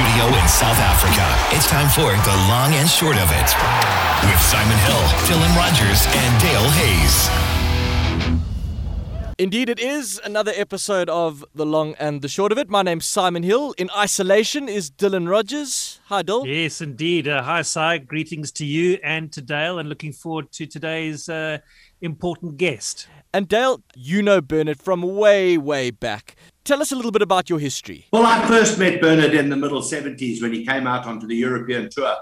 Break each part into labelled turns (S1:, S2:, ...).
S1: studio in South Africa. It's time for the long and short of it with Simon Hill, Dylan Rogers, and Dale Hayes.
S2: Indeed, it is another episode of The Long and the Short of It. My name's Simon Hill. In isolation is Dylan Rogers. Hi, Dylan.
S3: Yes, indeed. Uh, hi, Si. Greetings to you and to Dale, and looking forward to today's uh, important guest.
S2: And Dale, you know Bernhard from way, way back. Tell us a little bit about your history.
S4: Well, I first met Bernhard in the middle 70s when he came out onto the European tour.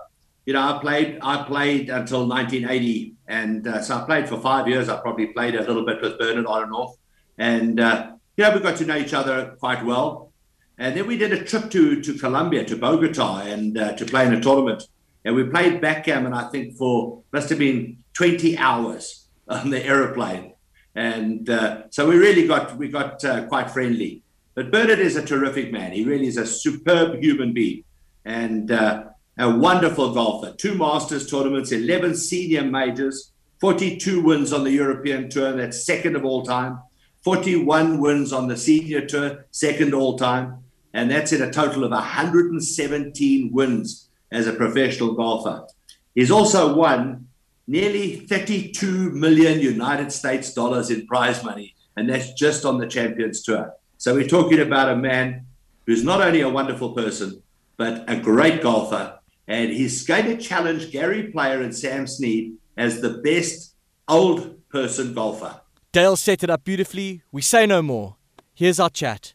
S4: You know, I played I played until 1980, and uh, so I played for five years. I probably played a little bit with Bernhard on and off, and uh, know we got to know each other quite well. And then we did a trip to to Colombia, to Bogota, and uh, to play in a tournament. And we played backgammon, I think, for must have been 20 hours on the aeroplane. And uh, so we really got we got uh, quite friendly. But Bernhard is a terrific man. He really is a superb human being and uh, a wonderful golfer. Two Masters tournaments, 11 senior majors, 42 wins on the European Tour, that's second of all time, 41 wins on the senior tour, second all time, and that's in a total of 117 wins as a professional golfer. He's also won nearly 32 million United States dollars in prize money, and that's just on the Champions Tour. So we're talking about a man who's not only a wonderful person, but a great golfer. And he's going to challenge Gary Player and Sam Snead as the best old person golfer.
S2: Dale set it up beautifully. We say no more. Here's our chat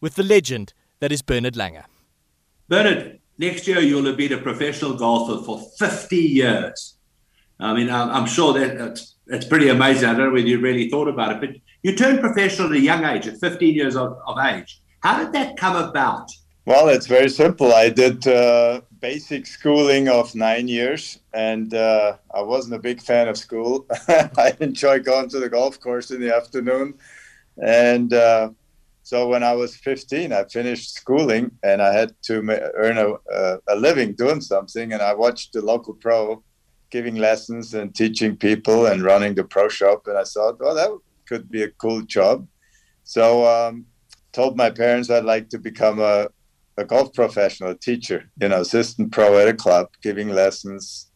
S2: with the legend that is Bernhard Langer.
S4: Bernhard, next year you'll have been a professional golfer for 50 years. I mean, I'm sure that it's, it's pretty amazing. I don't know whether you really thought about it, but you turned professional at a young age, at 15 years of, of age. How did that come about?
S5: Well, it's very simple. I did uh, basic schooling of nine years, and uh, I wasn't a big fan of school. I enjoyed going to the golf course in the afternoon. And uh, so when I was 15, I finished schooling and I had to earn a, a living doing something. And I watched the local pro giving lessons and teaching people and running the pro shop. And I thought, well, that could be a cool job. So um, told my parents I'd like to become a, a golf professional, a teacher, you know, assistant pro at a club, giving lessons,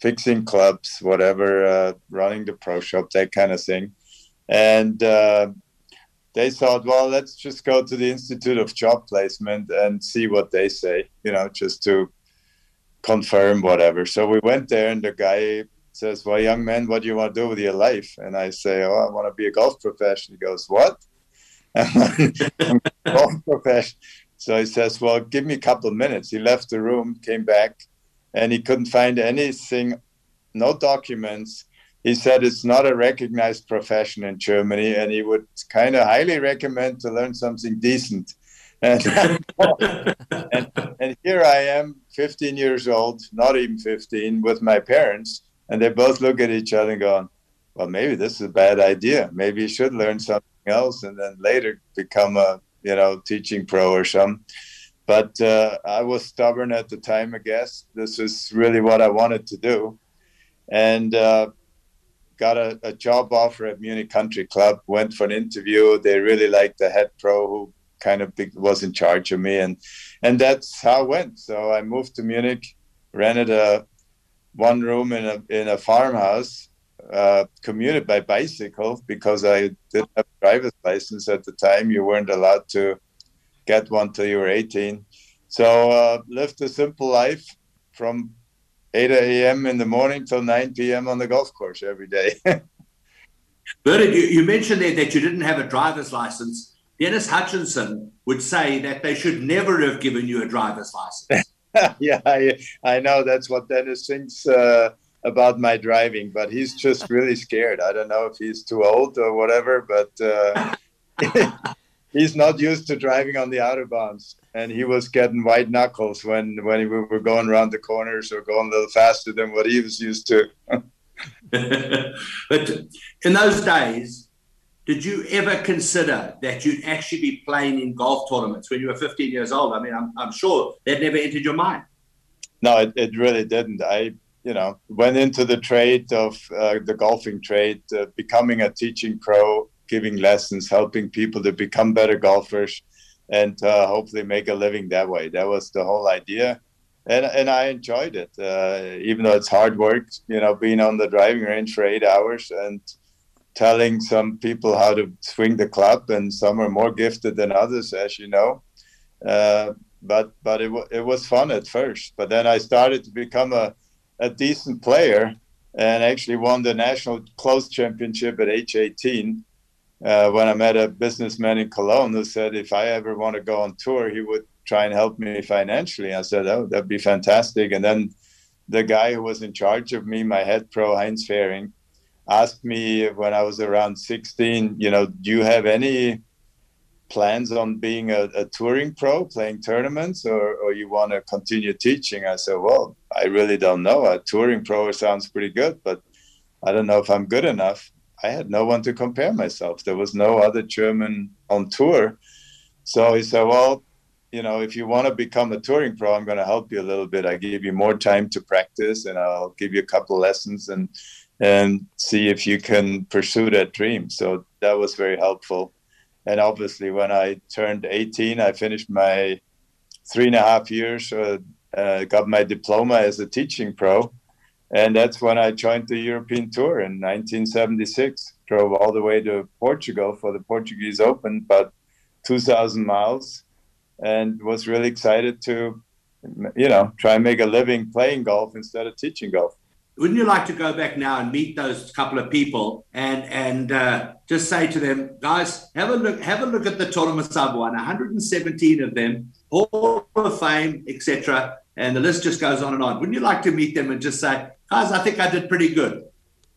S5: fixing clubs, whatever, uh, running the pro shop, that kind of thing. And uh, they thought, well, let's just go to the Institute of Job Placement and see what they say, you know, just to confirm whatever. So we went there, and the guy says, Well, young man, what do you want to do with your life? And I say, Oh, I want to be a golf professional. He goes, What? golf professional. So he says, Well, give me a couple of minutes. He left the room, came back, and he couldn't find anything, no documents. He said it's not a recognized profession in Germany, and he would kind of highly recommend to learn something decent. And, and, and here I am, 15 years old, not even 15, with my parents and they both look at each other and go, well, maybe this is a bad idea. Maybe you should learn something else and then later become a, you know, teaching pro or something. But uh, I was stubborn at the time, I guess. This is really what I wanted to do. And uh, got a, a, job offer at Munich Country Club, went for an interview. They really liked the head pro who kind of was in charge of me. And, and that's how it went. So I moved to Munich, rented a, one room in a in a farmhouse, uh, commuted by bicycle because I didn't have a driver's license at the time. You weren't allowed to get one till you were 18. So uh, lived a simple life from 8 a.m. in the morning till 9 p.m. on the golf course every day.
S4: Bernhard, you, you mentioned there that you didn't have a driver's license. Dennis Hutchinson would say that they should never have given you a driver's license.
S5: yeah, I, I know that's what Dennis thinks uh, about my driving, but he's just really scared. I don't know if he's too old or whatever, but uh, he's not used to driving on the autobahns, and he was getting white knuckles when when we were going around the corners or going a little faster than what he was used to.
S4: but in those days, did you ever consider that you'd actually be playing in golf tournaments when you were 15 years old? I mean, I'm, I'm sure that never entered your mind.
S5: No, it, it really didn't. I, you know, went into the trade of uh, the golfing trade, uh, becoming a teaching pro, giving lessons, helping people to become better golfers. and uh, hopefully make a living that way. That was the whole idea, and and I enjoyed it, uh, even though it's hard work. You know, being on the driving range for eight hours and telling some people how to swing the club, and some are more gifted than others, as you know. Uh, but but it, w- it was fun at first. But then I started to become a, a decent player and actually won the national close championship at age 18 uh, when I met a businessman in Cologne who said if I ever want to go on tour, he would try and help me financially. I said, oh, that'd be fantastic. And then the guy who was in charge of me, my head pro, Heinz Fehring, asked me when I was around 16, you know, do you have any plans on being a, a touring pro, playing tournaments, or, or you want to continue teaching? I said, well, I really don't know. A touring pro sounds pretty good, but I don't know if I'm good enough. I had no one to compare myself. There was no other German on tour. So he said, well, you know, if you want to become a touring pro, I'm going to help you a little bit. I give you more time to practice and I'll give you a couple lessons and and see if you can pursue that dream. So that was very helpful. And obviously, when I turned 18, I finished my three and a half years, uh, uh, got my diploma as a teaching pro. And that's when I joined the European Tour in 1976. Drove all the way to Portugal for the Portuguese Open, about 2,000 miles, and was really excited to, you know, try and make a living playing golf instead of teaching golf
S4: wouldn't you like to go back now and meet those couple of people and and uh, just say to them, guys, have a look, have a look at the tournaments I've won, 117 of them, Hall of Fame, etc. And the list just goes on and on. Wouldn't you like to meet them and just say, guys, I think I did pretty good?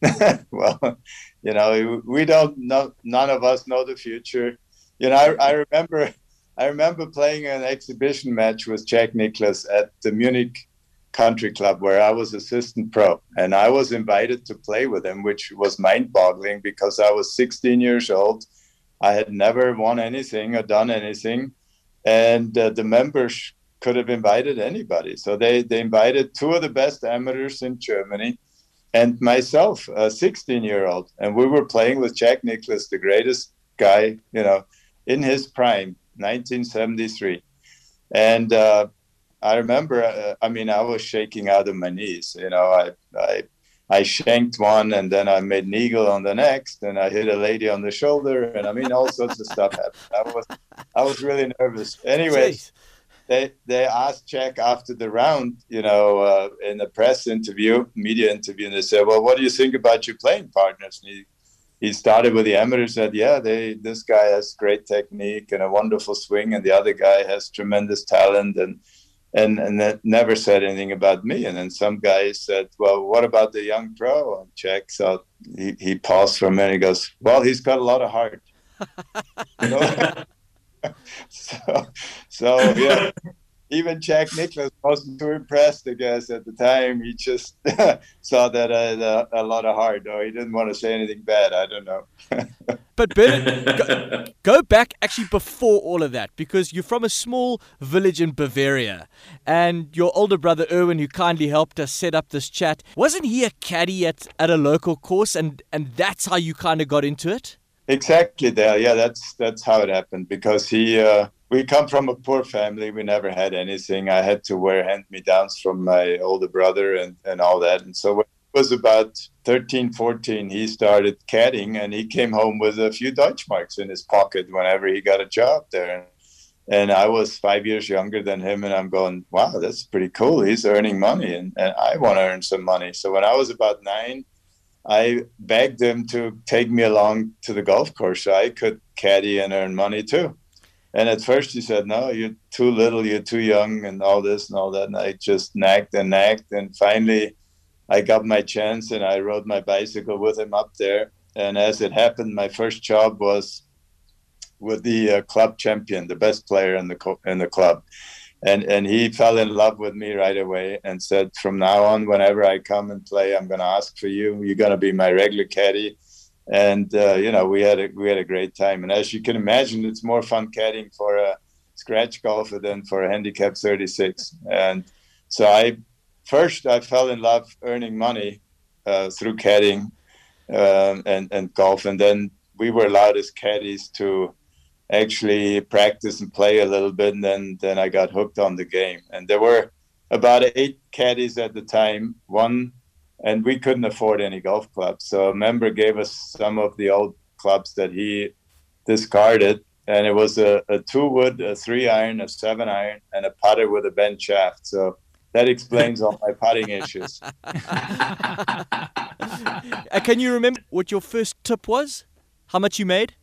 S5: well, you know, we don't know. None of us know the future. You know, I, I remember, I remember playing an exhibition match with Jack Nicklaus at the Munich country club where I was assistant pro. And I was invited to play with him, which was mind boggling because I was 16 years old. I had never won anything or done anything. And uh, the members could have invited anybody. So they, they invited two of the best amateurs in Germany and myself, a 16 year old. And we were playing with Jack Nicklaus, the greatest guy, you know, in his prime, 1973. And uh, I remember, uh, I mean, I was shaking out of my knees. You know, I, I, I shanked one and then I made an eagle on the next and I hit a lady on the shoulder. And I mean, all sorts of stuff happened. I was, I was really nervous. Anyways, they, they asked Jack after the round, you know, uh, in a press interview, media interview, and they said, well, what do you think about your playing partners? And he, he started with the amateurs said yeah they this guy has great technique and a wonderful swing and the other guy has tremendous talent and and and that never said anything about me. And then some guy said, "Well, what about the young pro?" And Jack so he, he paused for a minute. He goes, "Well, he's got a lot of heart." so, so yeah, even Jack Nicklaus wasn't too impressed, I guess, at the time. He just saw that I had a, a, lot of heart, or he didn't want to say anything bad. I don't know.
S2: But Bernhard, go, go, back actually before all of that, because you're from a small village in Bavaria, and your older brother Erwin, who kindly helped us set up this chat, wasn't he a caddy at, at a local course, and, and that's how you kind of got into it?
S5: Exactly, there. Yeah, that's that's how it happened because he. Uh, we come from a poor family. We never had anything. I had to wear hand me downs from my older brother and, and all that. And so when it was about 13, 14, he started caddying and he came home with a few Deutschmarks in his pocket whenever he got a job there. And I was five years younger than him. And I'm going, wow, that's pretty cool. He's earning money and, and I want to earn some money. So when I was about nine, I begged him to take me along to the golf course so I could caddy and earn money too. And at first he said, "No, you're too little, you're too young, and all this and all that." And I just nagged and nagged, and finally, I got my chance, and I rode my bicycle with him up there. And as it happened, my first job was with the uh, club champion, the best player in the co- in the club, and and he fell in love with me right away and said, "From now on, whenever I come and play, I'm going to ask for you. You're going to be my regular caddy." and uh, you know we had a we had a great time. And as you can imagine, it's more fun caddying for a scratch golfer than for a handicap 36. And so I first I fell in love earning money uh, through caddying um, and and golf, and then we were allowed as caddies to actually practice and play a little bit, and then then I got hooked on the game. And there were about eight caddies at the time. One, and we couldn't afford any golf clubs, so a member gave us some of the old clubs that he discarded, and it was a, a two wood, a three iron, a seven iron, and a putter with a bent shaft. So that explains all my putting issues.
S2: Uh, Can you remember what your first tip was? How much you made?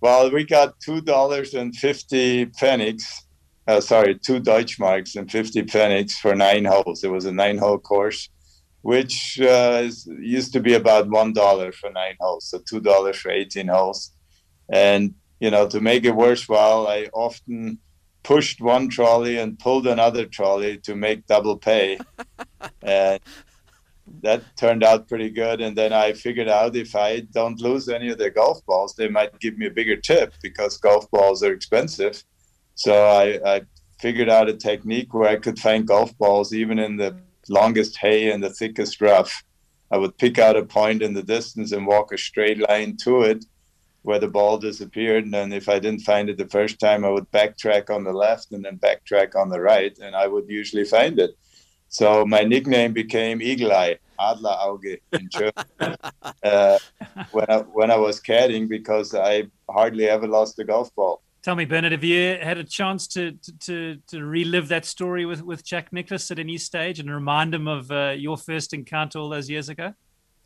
S5: Well, we got two dollars and fifty pfennigs. Uh, sorry, two Deutschmarks and fifty pfennigs for nine holes. It was a nine-hole course, which uh, is, used to be about one dollar for nine holes, so two dollars for eighteen holes. And you know, to make it worthwhile, I often pushed one trolley and pulled another trolley to make double pay, and that turned out pretty good. And then I figured out if I don't lose any of their golf balls, they might give me a bigger tip because golf balls are expensive. So I, I figured out a technique where I could find golf balls even in the longest hay and the thickest rough. I would pick out a point in the distance and walk a straight line to it where the ball disappeared. And then if I didn't find it the first time, I would backtrack on the left and then backtrack on the right, and I would usually find it. So my nickname became Eagle Eye, Adler Auge in German, uh, when I when I was caddying because I hardly ever lost a golf ball.
S3: Tell me, Bernhard, have you had a chance to to, to, relive that story with, with Jack Nicklaus at any stage and remind him of uh, your first encounter all those years ago?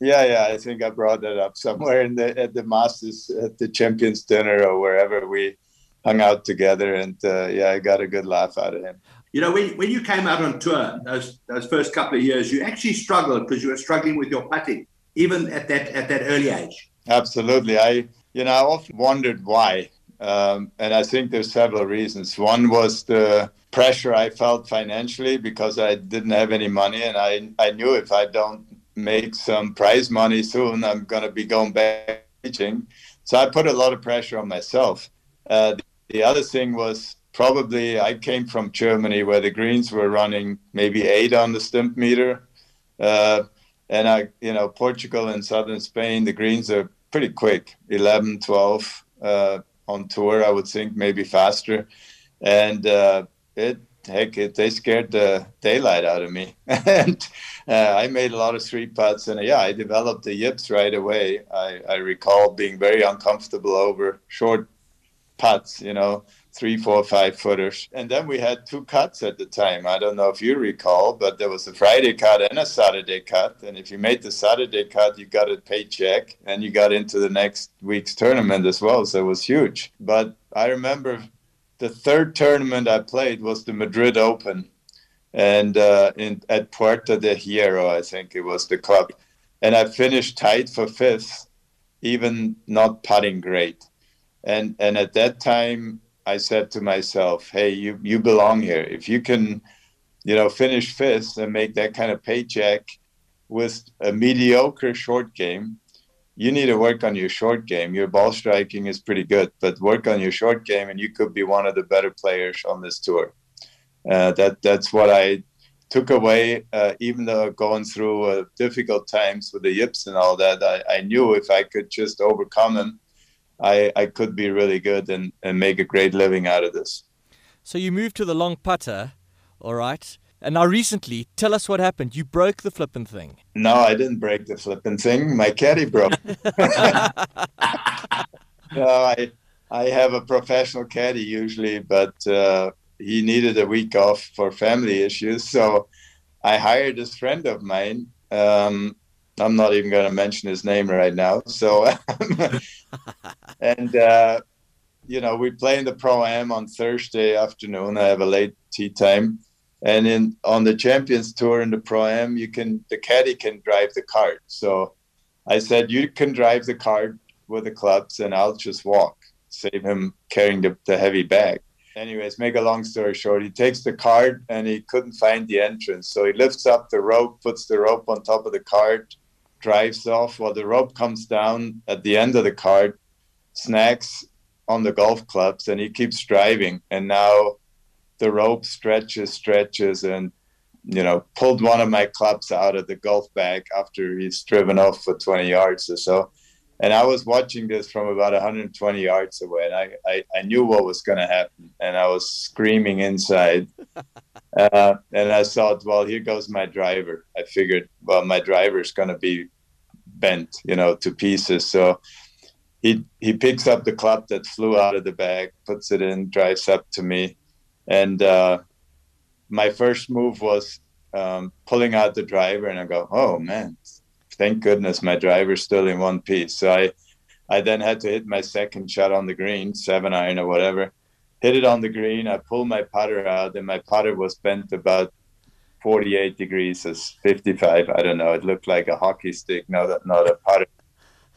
S5: Yeah, yeah, I think I brought that up somewhere in the at the Masters at the Champions dinner or wherever we hung out together, and uh, yeah, I got a good laugh out of him.
S4: You know, when, when you came out on tour those those first couple of years, you actually struggled because you were struggling with your putting, even at that at that early age.
S5: Absolutely, I you know I often wondered why, um, and I think there's several reasons. One was the pressure I felt financially because I didn't have any money, and I I knew if I don't make some prize money soon, I'm gonna be going back teaching. So I put a lot of pressure on myself. Uh, the other thing was probably I came from Germany where the greens were running maybe eight on the stimp meter. Uh, and I, you know, Portugal and southern Spain, the greens are pretty quick 11, 12 uh, on tour, I would think, maybe faster. And uh, it, heck, it, they scared the daylight out of me. and uh, I made a lot of three putts. And yeah, I developed the yips right away. I, I recall being very uncomfortable over short putts, you know, three, four, five footers. And then we had two cuts at the time. I don't know if you recall, but there was a Friday cut and a Saturday cut. And if you made the Saturday cut, you got a paycheck and you got into the next week's tournament as well. So it was huge. But I remember the third tournament I played was the Madrid Open. And uh, in, at Puerta de Hierro, I think it was the club. And I finished tied for fifth, even not putting great. And, and at that time, I said to myself, "Hey, you you belong here. If you can, you know, finish fifth and make that kind of paycheck with a mediocre short game, you need to work on your short game. Your ball striking is pretty good, but work on your short game, and you could be one of the better players on this tour." Uh, that that's what I took away. Uh, even though going through uh, difficult times with the yips and all that, I, I knew if I could just overcome them I, I could be really good and, and make a great living out of this.
S2: So you moved to the long putter, all right? And now recently, tell us what happened. You broke the flipping thing.
S5: No, I didn't break the flipping thing. My caddy broke. no, I I have a professional caddy usually, but uh, he needed a week off for family issues, so I hired this friend of mine. Um, I'm not even going to mention his name right now. So, and uh, you know, we play in the pro am on Thursday afternoon. I have a late tee time, and in on the Champions Tour in the pro am, you can the caddy can drive the cart. So, I said you can drive the cart with the clubs, and I'll just walk, save him carrying the, the heavy bag. Anyways, make a long story short, he takes the cart and he couldn't find the entrance. So he lifts up the rope, puts the rope on top of the cart, drives off while the rope comes down at the end of the cart, snags on the golf clubs, and he keeps driving. And now the rope stretches, stretches, and you know, pulled one of my clubs out of the golf bag after he's driven off for 20 yards or so. And I was watching this from about 120 yards away, and I, I, I knew what was going to happen. And I was screaming inside. uh, and I thought, well, here goes my driver. I figured, well, my driver is going to be bent, you know, to pieces. So he he picks up the club that flew out of the bag, puts it in, drives up to me, and uh, my first move was um, pulling out the driver, and I go, "Oh man, thank goodness my driver's still in one piece." So I, I then had to hit my second shot on the green, seven iron or whatever. Hit it on the green. I pulled my putter out, and my putter was bent about 48 degrees, as 55. I don't know. It looked like a hockey stick, not a, not a putter.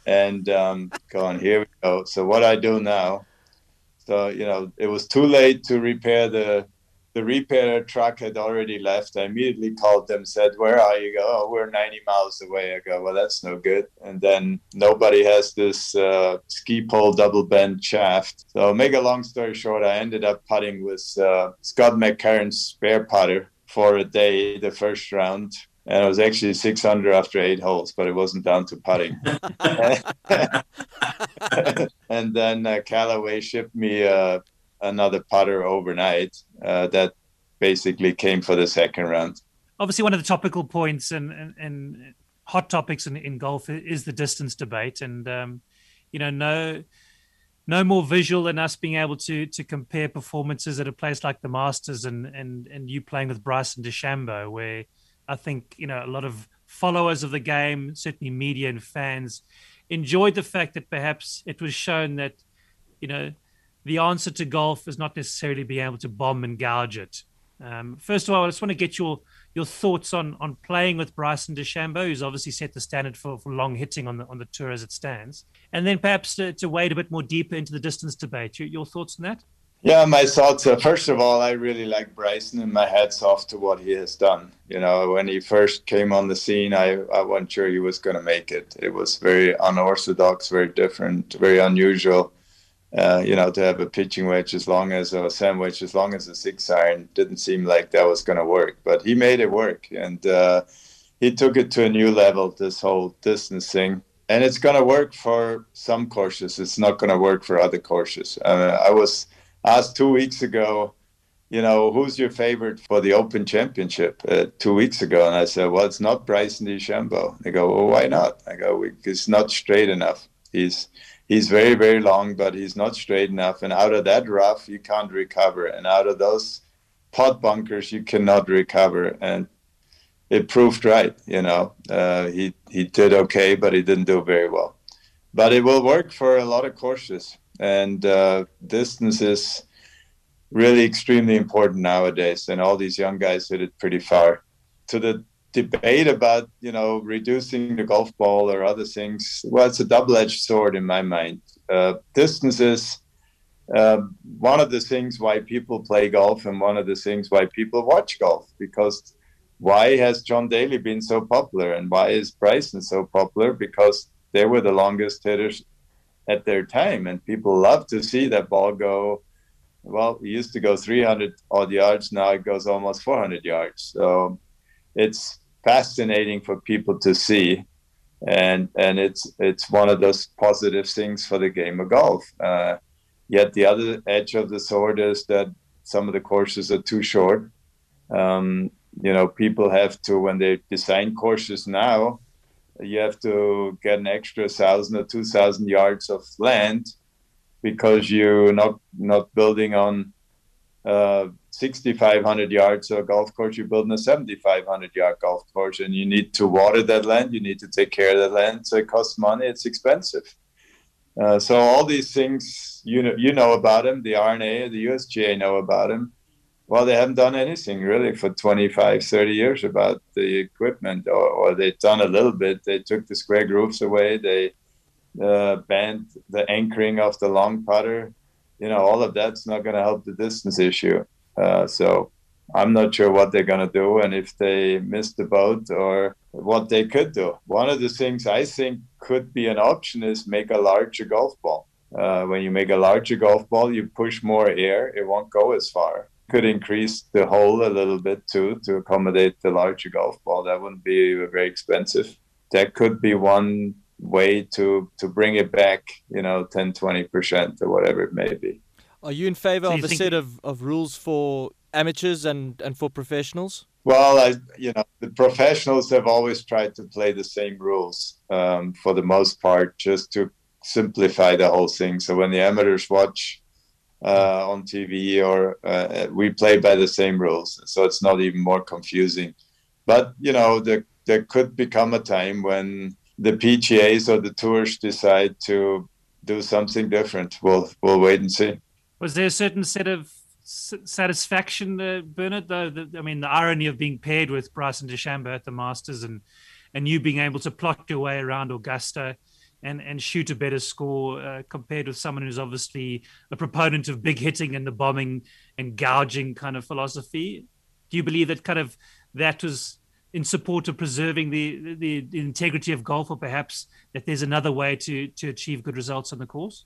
S5: And um, going here we go. So what I do now? So you know, it was too late to repair the the repair truck had already left. I immediately called them, said, Where are you? Go, oh, we're 90 miles away. I go, Well, that's no good. And then nobody has this uh, ski pole double bend shaft. So, make a long story short, I ended up putting with uh, Scott McCarron's spare putter for a day, the first round. And it was actually 600 after eight holes, but it wasn't down to putting. and then uh, Callaway shipped me uh, another putter overnight uh, that basically came for the second round.
S3: Obviously, one of the topical points and and, and hot topics in, in golf is the distance debate, and um, you know, no no more visual than us being able to to compare performances at a place like the Masters and and and you playing with Bryson DeChambeau, where I think you know a lot of followers of the game, certainly media and fans, enjoyed the fact that perhaps it was shown that you know the answer to golf is not necessarily being able to bomb and gouge it. Um, first of all, I just want to get your your thoughts on on playing with Bryson DeChambeau, who's obviously set the standard for, for long hitting on the on the tour as it stands, and then perhaps to, to wade a bit more deeper into the distance debate. Your, your thoughts on that?
S5: Yeah, my thoughts. Are, first of all, I really like Bryson, and my hat's off to what he has done. You know, when he first came on the scene, I, I wasn't sure he was going to make it. It was very unorthodox, very different, very unusual uh, you know, to have a pitching wedge as long as a sand wedge, as long as a six iron, didn't seem like that was going to work. But he made it work, and uh, he took it to a new level. This whole distance thing, and it's going to work for some courses. It's not going to work for other courses. Uh, I was asked two weeks ago, you know, who's your favorite for the Open Championship uh, two weeks ago, and I said, well, it's not Bryson DeChambeau. They go, well, why not? I go, it's not straight enough. He's he's very very long but he's not straight enough and out of that rough you can't recover and out of those pot bunkers you cannot recover and it proved right you know uh, he he did okay but he didn't do very well but it will work for a lot of courses and uh, distance is really extremely important nowadays. And all these young guys hit it pretty far. To the debate about you know reducing the golf ball or other things well it's a double-edged sword in my mind. Uh, distances uh, one of the things why people play golf and one of the things why people watch golf. Because why has john daly been so popular and why is bryson so popular? Because they were the longest hitters at their time and people love to see that ball go well it used to go 300 odd yards now it goes almost 400 yards so it's fascinating for people to see, and and it's it's one of those positive things for the game of golf. Uh, yet the other edge of the sword is that some of the courses are too short. Um, you know, people have to when they design courses now, you have to get an extra thousand or two thousand yards of land because you're not not building on uh, 6,500 yards of golf course, you're building a 7,500 yard golf course, and you need to water that land. You need to take care of that land. So it costs money. It's expensive. Uh, so all these things, you know, you know about them. The R&A, the USGA know about them. Well, they haven't done anything really for 25, 30 years about the equipment, or, or they've done a little bit. They took the square grooves away. They uh, banned the anchoring of the long putter. You know, all of that's not going to help the distance issue. Uh, so I'm not sure what they're going to do and if they missed the boat or what they could do. One of the things I think could be an option is make a larger golf ball. Uh, when you make a larger golf ball, you push more air, it won't go as far. Could increase the hole a little bit too to accommodate the larger golf ball. That wouldn't be very expensive. That could be one way to to bring it back, you know, 10, 20% or whatever it may be.
S2: Are you in favor
S3: So
S2: of a set of, of rules for amateurs and, and for professionals?
S5: Well, I, you know, the professionals have always tried to play the same rules um, for the most part, just to simplify the whole thing. So when the amateurs watch uh, on TV, or uh, we play by the same rules, so it's not even more confusing. But you know, there there could become a time when the PGAs or the tours decide to do something different. We'll we'll wait and see.
S3: Was there a certain set of satisfaction, uh, Bernhard? Though, the, I mean, the irony of being paired with Bryson DeChambeau at the Masters, and and you being able to plot your way around Augusta, and and shoot a better score uh, compared with someone who's obviously a proponent of big hitting and the bombing and gouging kind of philosophy. Do you believe that kind of that was in support of preserving the, the the integrity of golf, or perhaps that there's another way to to achieve good results on the course?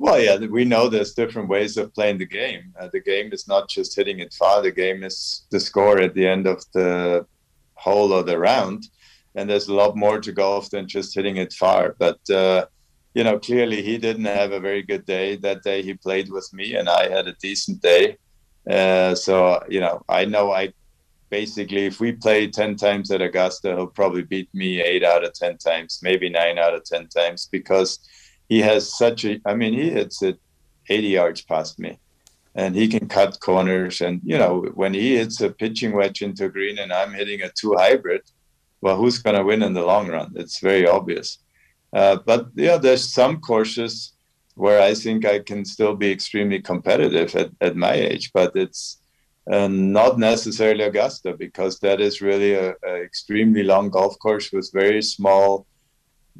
S5: Well, yeah, we know there's different ways of playing the game. Uh, the game is not just hitting it far. The game is the score at the end of the hole or the round, and there's a lot more to golf than just hitting it far. But uh, you know, clearly he didn't have a very good day that day. He played with me, and I had a decent day. Uh, so you know, I know I basically if we play ten times at Augusta, he'll probably beat me eight out of ten times, maybe nine out of ten times because he has such a i mean he hits it 80 yards past me and he can cut corners and you know when he hits a pitching wedge into green and i'm hitting a two hybrid well who's going to win in the long run it's very obvious uh, but yeah there's some courses where i think i can still be extremely competitive at, at my age but it's uh, not necessarily augusta because that is really a, a extremely long golf course with very small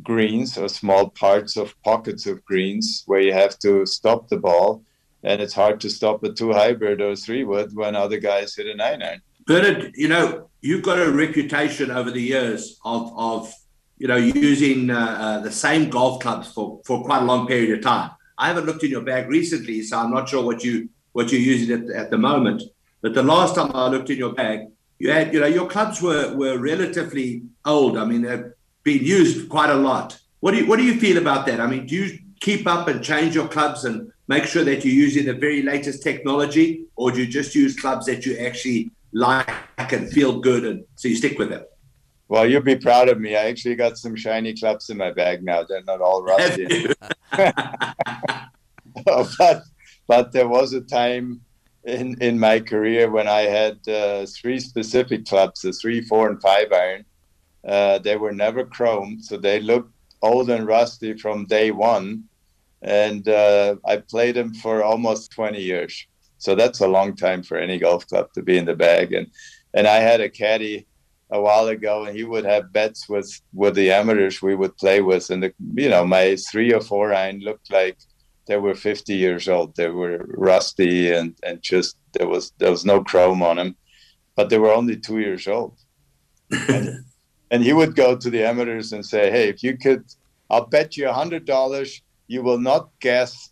S5: greens or small parts of pockets of greens where you have to stop the ball. And it's hard to stop a two hybrid or a three wood when other guys hit a nine iron.
S4: Bernhard, you know, you've got a reputation over the years of, of you know, using uh, uh, the same golf clubs for, for quite a long period of time. I haven't looked in your bag recently, so I'm not sure what you what you're using at, at the moment. But the last time I looked in your bag, you had, you know, your clubs were were relatively old. I mean, they've been used quite a lot. What do you what do you feel about that? I mean, do you keep up and change your clubs and make sure that you're using the very latest technology, or do you just use clubs that you actually like and feel good, and so you stick with them?
S5: Well, you'll be proud of me. I actually got some shiny clubs in my bag now. They're not all rusty. but but there was a time in in my career when I had uh, three specific clubs, the three, four, and five iron. Uh, they were never chrome, so they looked old and rusty from day one. And uh, I played them for almost 20 years. So that's a long time for any golf club to be in the bag. And and I had a caddy a while ago, and he would have bets with with the amateurs we would play with, and the, you know my three or four iron looked like they were 50 years old. They were rusty and and just there was there was no chrome on them, but they were only two years old. and, and he would go to the amateurs and say, "Hey, if you could, I'll bet you a hundred dollars you will not guess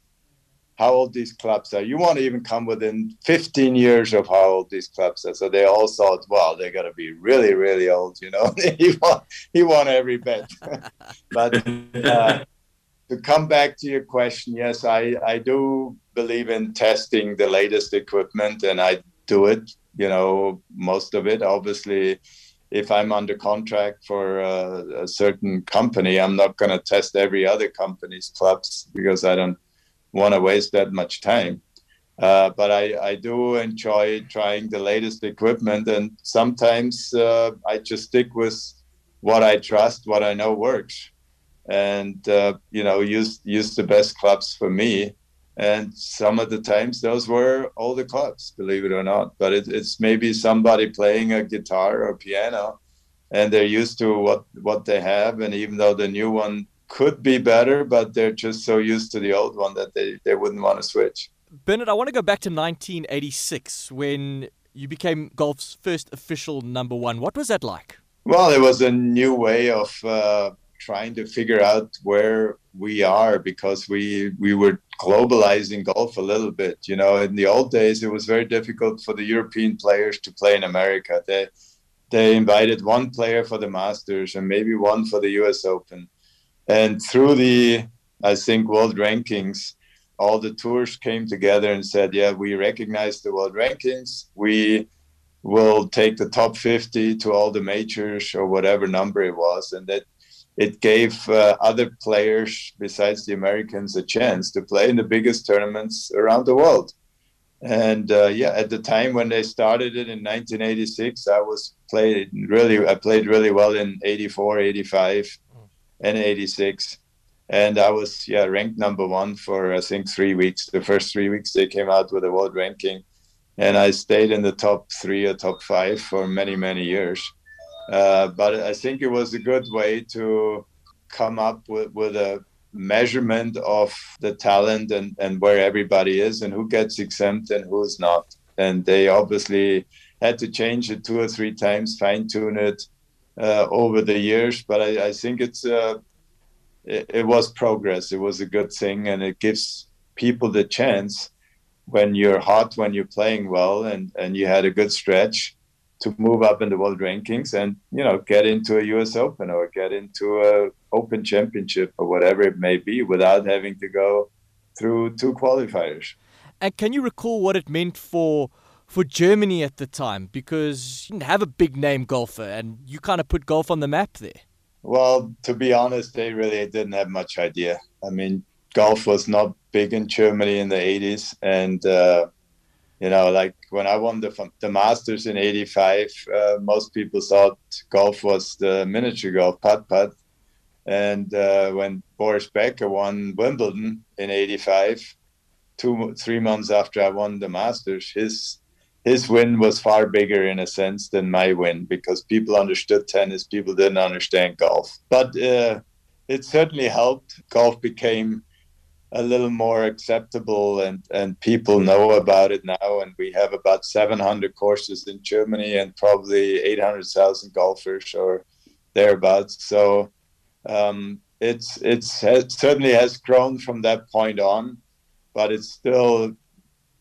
S5: how old these clubs are. You want to even come within 15 years of how old these clubs are." So they all thought, well, they're gonna be really, really old." You know, he won, he won every bet. but uh, to come back to your question, yes, I I do believe in testing the latest equipment, and I do it. You know, most of it, obviously if I'm under contract for a, a certain company, I'm not going to test every other company's clubs because I don't want to waste that much time. Uh, but I, I do enjoy trying the latest equipment, and sometimes uh, I just stick with what I trust, what I know works, and uh, you know use use the best clubs for me. And some of the times those were all the clubs, believe it or not. But it, it's maybe somebody playing a guitar or piano, and they're used to what what they have. And even though the new one could be better, but they're just so used to the old one that they, they wouldn't want to switch.
S2: Bernhard, I want to go back to 1986 when you became golf's first official number one. What was that like?
S5: Well, it was a new way of uh, trying to figure out where we are because we we were globalizing golf a little bit. You know, in the old days, it was very difficult for the European players to play in America. They they invited one player for the Masters and maybe one for the U.S. Open. And through the, I think, world rankings, all the tours came together and said, yeah, we recognize the world rankings. We will take the top 50 to all the majors or whatever number it was. And that it gave uh, other players besides the Americans a chance to play in the biggest tournaments around the world. And uh, yeah, at the time when they started it in 1986, I was played really, I played really well in 84, 85, and 86 and I was yeah ranked number one for I think three weeks. The first three weeks they came out with a world ranking, and I stayed in the top three or top five for many many years. Uh, but I think it was a good way to come up with, with a measurement of the talent and, and where everybody is and who gets exempt and who's not. And they obviously had to change it two or three times, fine tune it over the years. But I, I think it's uh, it, it was progress. It was a good thing, and it gives people the chance when you're hot, when you're playing well, and and you had a good stretch to move up in the world rankings and you know get into a US Open or get into a Open Championship or whatever it may be without having to go through two qualifiers.
S2: And can you recall what it meant for for Germany at the time? Because you didn't have a big name golfer and you kind of put golf on the map there.
S5: Well, to be honest, they really didn't have much idea. I mean, golf was not big in Germany in the 80s. And, uh, you know, like when I won the, the Masters in 85, uh, most people thought golf was the miniature golf, putt putt. And uh, when Boris Becker won Wimbledon in 85, two, three months after I won the Masters, his his win was far bigger in a sense than my win because people understood tennis, people didn't understand golf. But uh, it certainly helped. Golf became a little more acceptable and, and people know about it now. And we have about 700 courses in Germany and probably 800,000 golfers or thereabouts. So um, it's, it's it certainly has grown from that point on, but it's still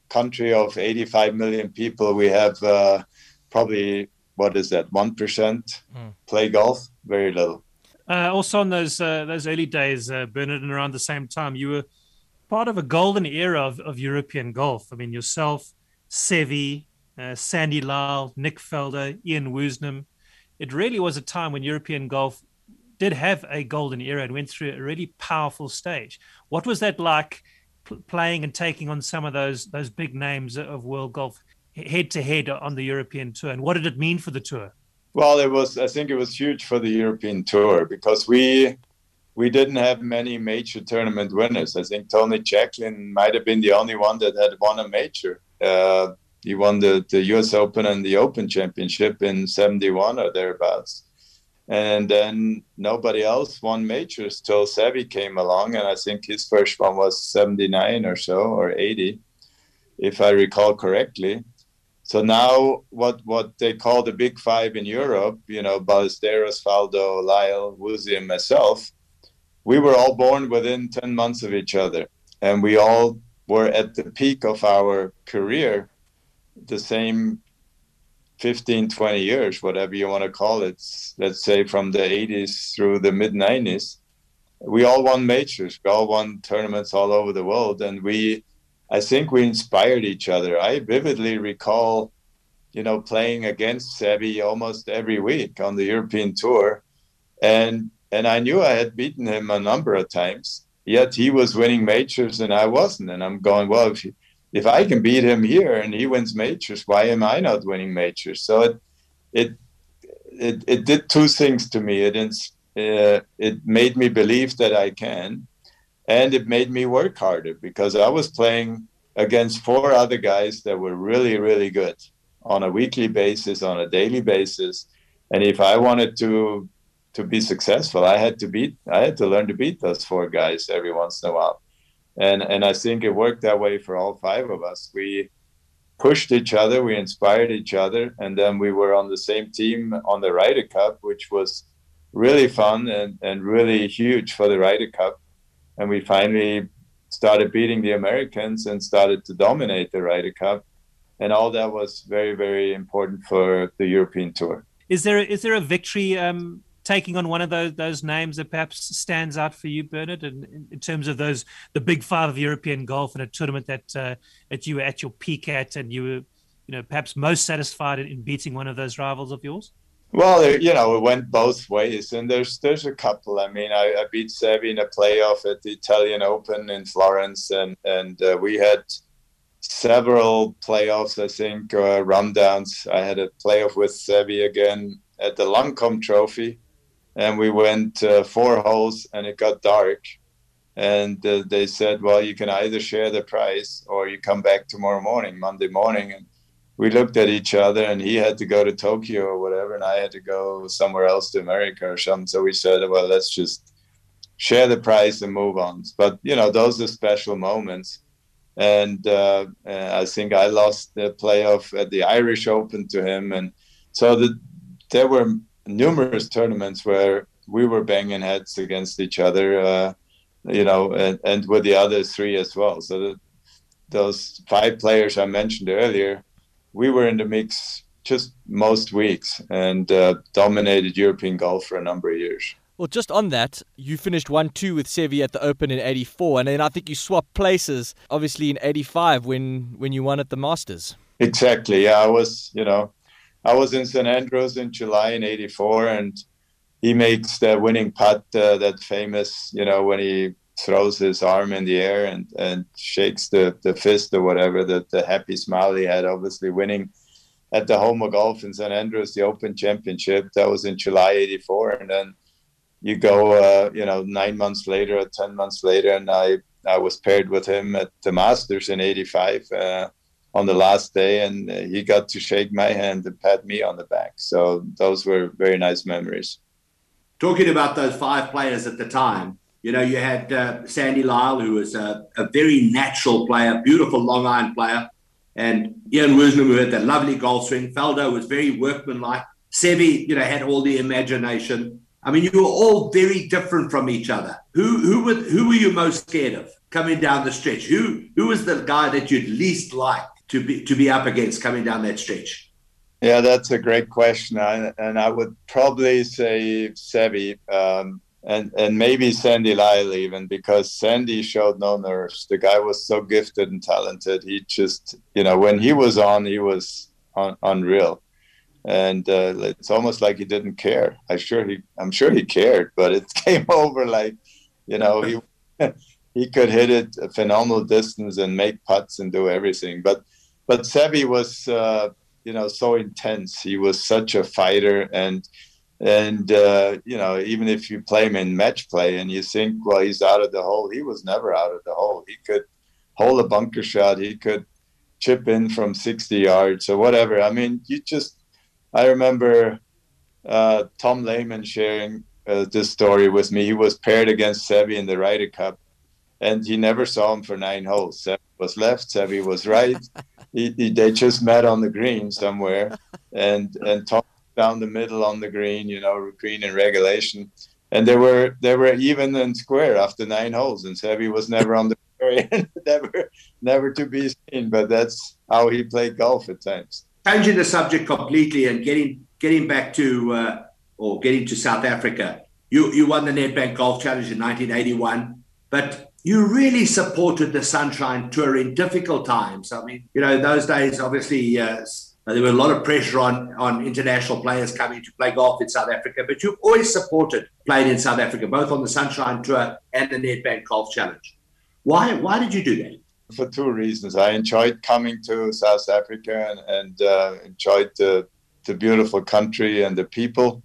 S5: country of 85 million people, we have uh, probably what is that one percent mm. play golf? Very little.
S3: Uh, also, in those uh, those early days, uh, Bernhard, and around the same time, you were part of a golden era of, of European golf. I mean, yourself, Seve, uh, Sandy Lyle, Nick Faldo, Ian Woosnam. It really was a time when European golf did have a golden era and went through a really powerful stage. What was that like? Playing and taking on some of those those big names of world golf head to head on the European tour, and what did it mean for the tour?
S5: Well, it was. I think it was huge for the European tour because we we didn't have many major tournament winners. I think Tony Jacklin might have been the only one that had won a major. Uh, he won the, the U.S. Open and the Open Championship in '71 or thereabouts and then nobody else won majors till Seve came along, and I think his first one was 79 or so, or 80, if I recall correctly. So now, what what they call the big five in Europe, you know, Ballesteros, Faldo, Lyle, Woosie, and myself, we were all born within 10 months of each other, and we all were at the peak of our career, the same 15, 20 years, whatever you want to call it, let's say from the 80s through the mid 90s, we all won majors. We all won tournaments all over the world. And we, I think we inspired each other. I vividly recall, you know, playing against Seve almost every week on the European tour. And, and I knew I had beaten him a number of times, yet he was winning majors and I wasn't. And I'm going, well, if you, if I can beat him here and he wins majors, why am I not winning majors? So it it it, it did two things to me. It uh, it made me believe that I can, and it made me work harder because I was playing against four other guys that were really really good on a weekly basis, on a daily basis, and if I wanted to to be successful, I had to beat I had to learn to beat those four guys every once in a while and and I think it worked that way for all five of us. We pushed each other, we inspired each other, and then we were on the same team on the Ryder Cup, which was really fun and, and really huge for the Ryder Cup. And we finally started beating the Americans and started to dominate the Ryder Cup. And all that was very, very important for the European tour.
S3: Is there is there a victory um, taking on one of those those names that perhaps stands out for you, Bernhard, in, in terms of those the big five of European golf in a tournament that uh, that you were at your peak at, and you were, you know, perhaps most satisfied in, in beating one of those rivals of yours?
S5: Well, you know, it went both ways, and there's there's a couple. I mean, I, I beat Seve in a playoff at the Italian Open in Florence, and and uh, we had several playoffs. I think uh, rundowns. I had a playoff with Seve again at the Lancome Trophy, and we went uh, four holes and it got dark. And uh, they said well you can either share the prize or you come back tomorrow morning monday morning. And we looked at each other and he had to go to tokyo or whatever and i had to go somewhere else to america or something. So we said well let's just share the prize and move on. But you know those are special moments. And uh, i think i lost the playoff at the irish open to him. And so the, there were numerous tournaments where we were banging heads against each other, uh, you know, and, and with the other three as well. So those five players I mentioned earlier, we were in the mix just most weeks and uh, dominated European golf for a number of years.
S2: Well, just on that, you finished 1 2 with Seve at the Open in 84, and then I think you swapped places, obviously, in 85 when, when you won at the Masters.
S5: Exactly. Yeah, I was, you know, I was in St Andrews in July in '84, and he makes the winning putt, uh, that famous, you know, when he throws his arm in the air and, and shakes the, the fist or whatever, the, the happy smile he had, obviously winning at the home of golf in St Andrews, the Open Championship. That was in July '84, and then you go, uh, you know, nine months later or ten months later, and I I was paired with him at the Masters in '85. Uh, on the last day, and he got to shake my hand and pat me on the back. So those were very nice memories.
S4: Talking about those five players at the time, you know, you had uh, Sandy Lyle, who was a, a, very natural player, beautiful long iron player, and Ian Woosnam, who had that lovely golf swing. Faldo was very workmanlike. Seve, you know, had all the imagination. I mean, you were all very different from each other. Who who were who were you most scared of coming down the stretch? Who who was the guy that you'd least like to be to be up against coming down that stretch?
S5: Yeah, that's a great question, I, and I would probably say Seve um, and and maybe Sandy Lyle even because Sandy showed no nerves. The guy was so gifted and talented. He just, you know, when he was on, he was un- unreal, and uh, it's almost like he didn't care. I sure he, I'm sure he cared, but it came over like, you know, he. he could hit it a phenomenal distance and make putts and do everything. But but Seve was, uh, you know, so intense. He was such a fighter, and and uh, you know, even if you play him in match play and you think, well, he's out of the hole, he was never out of the hole. He could hold a bunker shot. He could chip in from 60 yards or whatever. I mean, you just, I remember uh, Tom Lehman sharing uh, this story with me. He was paired against Seve in the Ryder Cup, and he never saw him for nine holes. Seve was left, Seve was right. he, he, they just met on the green somewhere and and talked down the middle on the green, you know, green in regulation. And they were they were even and square after nine holes, and Seve was never on the end, never never to be seen. But that's how he played golf at times.
S4: Changing the subject completely and getting getting back to uh, or getting to South Africa. You you won the Nedbank Golf Challenge in 1981, but you really supported the Sunshine Tour in difficult times. I mean, you know, those days, obviously, uh, there was a lot of pressure on, on international players coming to play golf in South Africa, but you've always supported playing in South Africa, both on the Sunshine Tour and the Nedbank Golf Challenge. Why, why did you do that?
S5: For two reasons. I enjoyed coming to South Africa and, and uh, enjoyed the, the beautiful country and the people.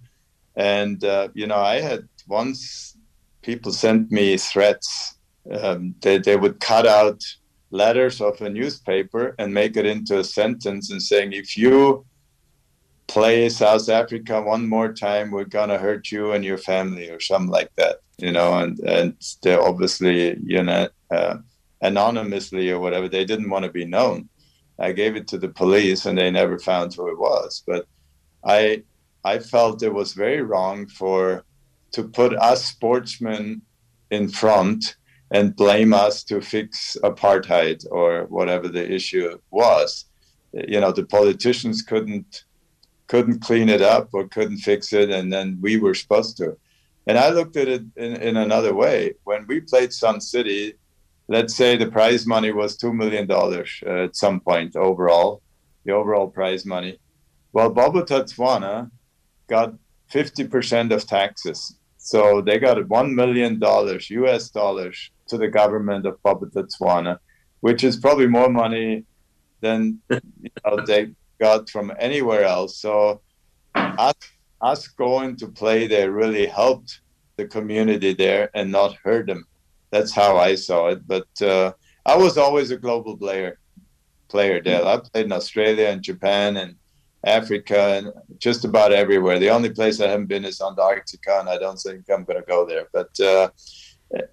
S5: And, uh, you know, I had once people sent me threats um, they, they would cut out letters of a newspaper and make it into a sentence and saying, if you play South Africa one more time, we're gonna hurt you and your family or something like that, you know. And and they obviously, you know, uh, anonymously or whatever, they didn't want to be known. I gave it to the police and they never found who it was. But I I felt it was very wrong for to put us sportsmen in front and blame us to fix apartheid or whatever the issue was. You know, the politicians couldn't couldn't clean it up or couldn't fix it, and then we were supposed to. And I looked at it in, in another way. When we played Sun City, let's say the prize money was $2 million uh, at some point overall, the overall prize money. Well, Bophuthatswana got 50% of taxes. So they got $1 million US dollars to the government of Bophuthatswana, which is probably more money than you know, they got from anywhere else. So us, us going to play there really helped the community there and not hurt them. That's how I saw it. But uh, I was always a global player. Player there. I played in Australia and Japan and Africa and just about everywhere. The only place I haven't been is Antarctica, and I don't think I'm going to go there. But uh,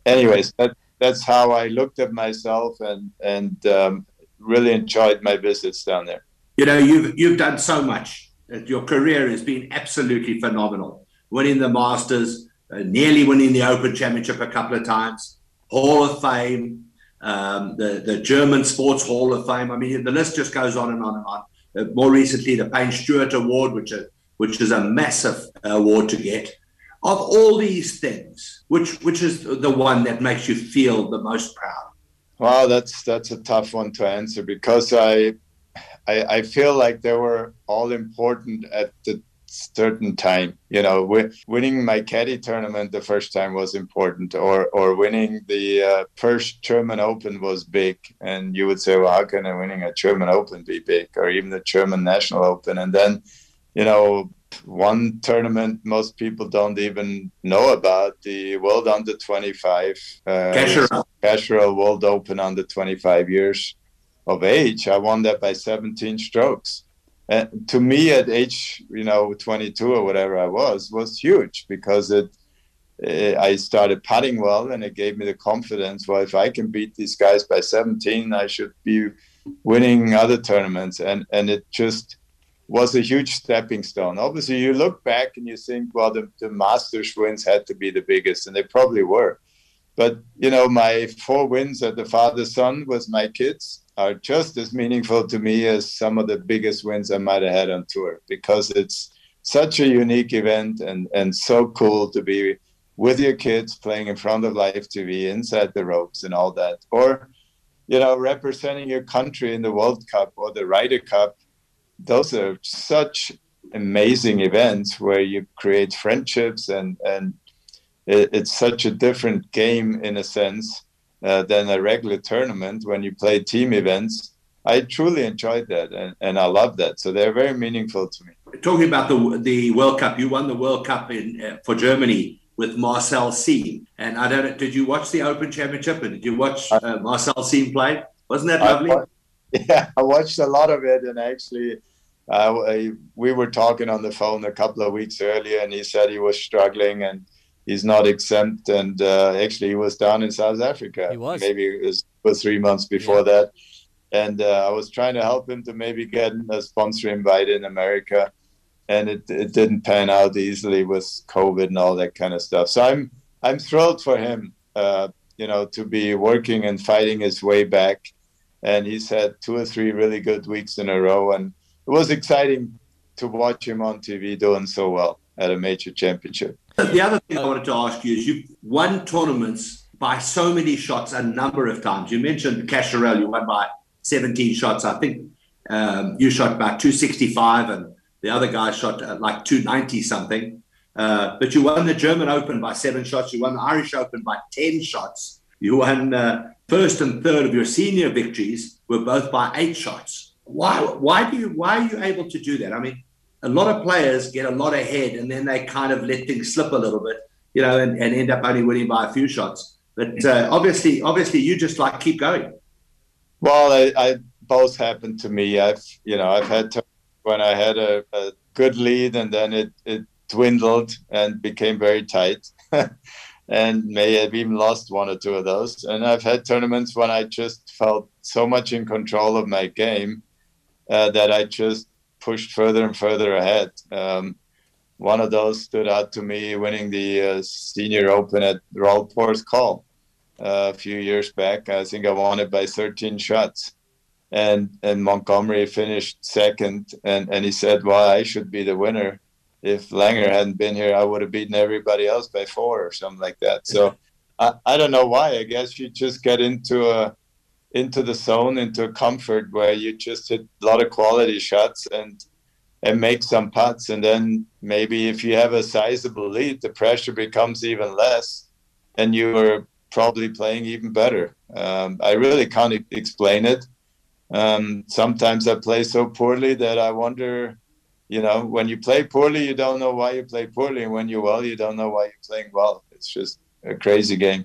S5: anyways, that that's how I looked at myself and and um, really enjoyed my visits down there.
S4: You know, you've you've done so much. Your career has been absolutely phenomenal. Winning the Masters, uh, nearly winning the Open Championship a couple of times, Hall of Fame, um, the the German Sports Hall of Fame. I mean, the list just goes on and on and on. Uh, more recently, the Payne Stewart Award, which is which is a massive award to get. Of all these things, which which is the one that makes you feel the most proud?
S5: Well, that's that's a tough one to answer because I I, I feel like they were all important at the certain time. You know, winning my caddy tournament the first time was important, or or winning the uh, first German Open was big. And you would say, well, how can a winning a German Open be big, or even the German National Open? And then, you know, one tournament most people don't even know about the World Under 25 uh, Cacharel. World Open under 25 years of age. I won that by 17 strokes. And to me at age you know 22 or whatever i was was huge because it, it, i started putting well and it gave me the confidence well if i can beat these guys by 17 i should be winning other tournaments. And and it just was a huge stepping stone obviously you look back and you think well the, the masters wins had to be the biggest and they probably were but you know my four wins at the father son with my kids are just as meaningful to me as some of the biggest wins I might have had on tour because it's such a unique event and, and so cool to be with your kids playing in front of live TV inside the ropes and all that. Or, you know, representing your country in the World Cup or the Ryder Cup. Those are such amazing events where you create friendships and, and it, it's such a different game in a sense uh, than a regular tournament when you play team events. I truly enjoyed that and, and I love that. So they're very meaningful to me.
S4: Talking about the the World Cup, you won the World Cup in uh, for Germany with Marcel Siem. And I don't did you watch the Open Championship and did you watch uh, Marcel Siem play? Wasn't that lovely?
S5: I, yeah, I watched a lot of it and actually uh, we were talking on the phone a couple of weeks earlier and he said he was struggling and he's not exempt. And uh, actually, he was down in South Africa.
S2: He was.
S5: Maybe it was, was three months before yeah. that. And uh, I was trying to help him to maybe get a sponsor invite in America. And it, it didn't pan out easily with COVID and all that kind of stuff. So I'm I'm thrilled for him, uh, you know, to be working and fighting his way back. And he's had two or three really good weeks in a row, and it was exciting to watch him on TV doing so well at a major championship.
S4: The other thing I wanted to ask you is you've won tournaments by so many shots a number of times. You mentioned Cacharel, you won by 17 shots. I think um, you shot about 265 and the other guy shot uh, like 290 something. Uh, but you won the German Open by seven shots. You won the Irish Open by 10 shots. You won uh, first and third of your senior victories were both by eight shots. Why, why do you, why are you able to do that? I mean, a lot of players get a lot ahead and then they kind of let things slip a little bit, you know, and, and end up only winning by a few shots. But uh, obviously, obviously, you just like keep going.
S5: Well, I, I both happened to me. I've you know I've had when I had a, a good lead and then it it dwindled and became very tight. and may have even lost one or two of those. And I've had tournaments when I just felt so much in control of my game uh, that I just pushed further and further ahead. Um, one of those stood out to me winning the uh, senior open at Royal Porthcawl uh, a few years back. I think I won it by 13 shots. and and Montgomerie finished second, and and he said, "Well, I should be the winner. If Langer hadn't been here, I would have beaten everybody else by four or something like that." So I, I don't know why. I guess you just get into a into the zone, into a comfort where you just hit a lot of quality shots and and make some putts, and then maybe if you have a sizable lead, the pressure becomes even less, and you are probably playing even better. Um, I really can't explain it um, sometimes I play so poorly that I wonder, you know, when you play poorly, you don't know why you play poorly. And when you're well, you don't know why you're playing well. It's just a crazy game.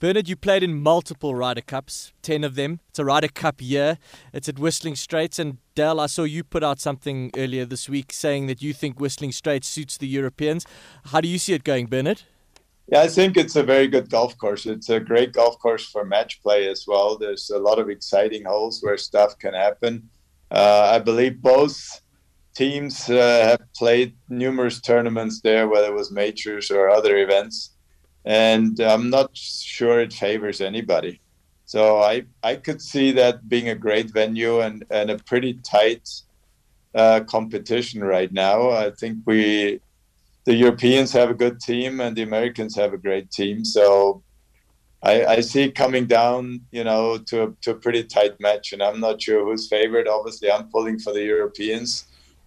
S2: Bernhard, you played in multiple Ryder Cups, 10 of them. It's a Ryder Cup year. It's at Whistling Straits. And Dale, I saw you put out something earlier this week saying that you think Whistling Straits suits the Europeans. How do you see it going, Bernhard?
S5: Yeah, I think it's a very good golf course. It's a great golf course for match play as well. There's a lot of exciting holes where stuff can happen. Uh, I believe both teams uh, have played numerous tournaments there, whether it was majors or other events, and I'm not sure it favors anybody. So I I could see that being a great venue and and a pretty tight uh, competition right now. I think we the Europeans have a good team and the Americans have a great team. So I, I see coming down, you know, to a, to a pretty tight match, and I'm not sure who's favored. Obviously, I'm pulling for the Europeans,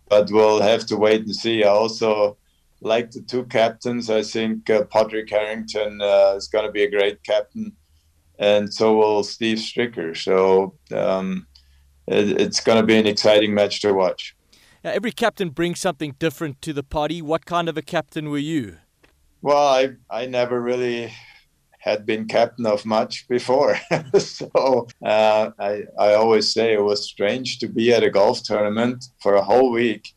S5: but we'll have to wait and see. I also like the two captains. I think uh, Padraig Harrington uh, is going to be a great captain, and so will Steve Stricker. So um, it, it's going to be an exciting match to watch.
S2: Now, every captain brings something different to the party. What kind of a captain were you?
S5: Well, I I never really had been captain of much before, so uh, I I always say it was strange to be at a golf tournament for a whole week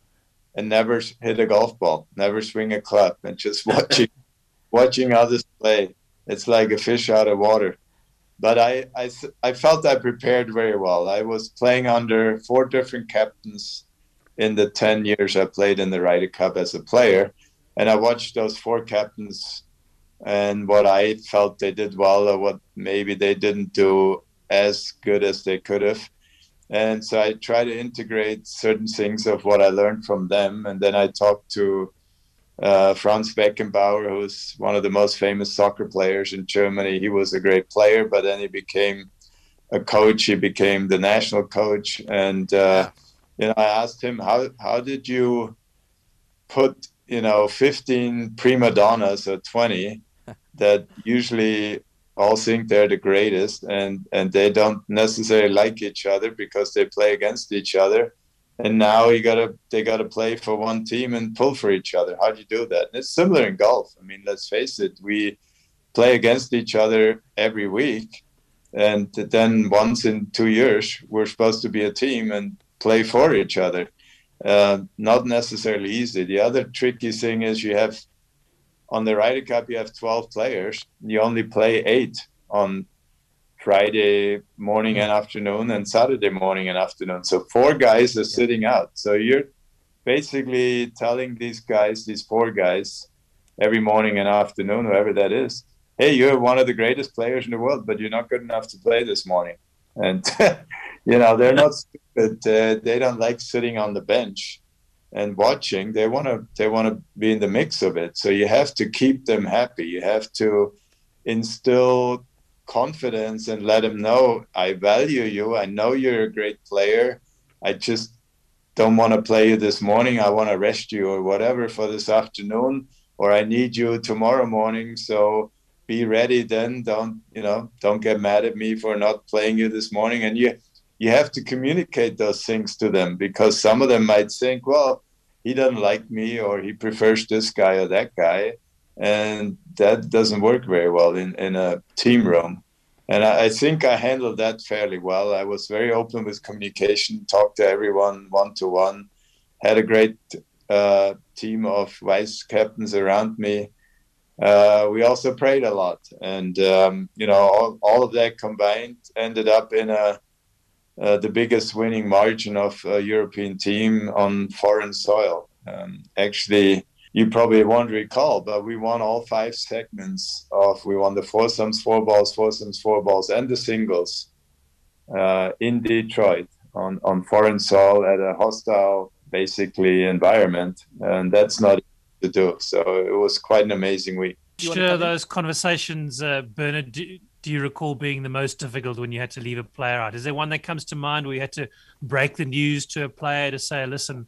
S5: and never hit a golf ball, never swing a club, and just watching watching others play. It's like a fish out of water. But I, I, I felt I prepared very well. I was playing under four different captains in the 10 years I played in the Ryder Cup as a player. And I watched those four captains and what I felt they did well or what maybe they didn't do as good as they could have. And so I try to integrate certain things of what I learned from them. And then I talked to uh, Franz Beckenbauer, who's one of the most famous soccer players in Germany. He was a great player, but then he became a coach. He became the national coach. And uh, you know, I asked him how how did you put you know 15 prima donnas or 20 that usually all think they're the greatest and and they don't necessarily like each other because they play against each other and now you gotta they gotta play for one team and pull for each other how do you do that and it's similar in golf i mean let's face it we play against each other every week and then once in two years we're supposed to be a team and play for each other. Uh, not necessarily easy. The other tricky thing is you have on the Ryder Cup you have 12 players. You only play eight on Friday morning and afternoon and Saturday morning and afternoon. So four guys are sitting out. So you're basically telling these guys, these four guys, every morning and afternoon, whoever that is, hey, you're one of the greatest players in the world, but you're not good enough to play this morning. And you know they're not stupid. Uh, they don't like sitting on the bench and watching. They want to they want to be in the mix of it. So you have to keep them happy. You have to instill confidence and let them know I value you. I know you're a great player. I just don't want to play you this morning. I want to rest you or whatever for this afternoon, or I need you tomorrow morning. So be ready then. Don't you know? Don't get mad at me for not playing you this morning. And you you have to communicate those things to them because some of them might think, well, he doesn't like me or he prefers this guy or that guy. And that doesn't work very well in, in a team room. And I, I think I handled that fairly well. I was very open with communication, talked to everyone one to one, had a great uh, team of vice captains around me. Uh, we also prayed a lot. And, um, you know, all, all of that combined ended up in a the biggest winning margin of a European team on foreign soil. Um, actually, you probably won't recall, but we won all five segments of we won the foursomes, four balls, foursomes, four balls, and the singles uh, in Detroit on, on foreign soil at a hostile, basically, environment. And that's not to do. So it was quite an amazing week.
S3: Sure, those conversations, uh, Bernhard, do, do, you recall being the most difficult when you had to leave a player out? Is there one that comes to mind where you had to break the news to a player to say, listen,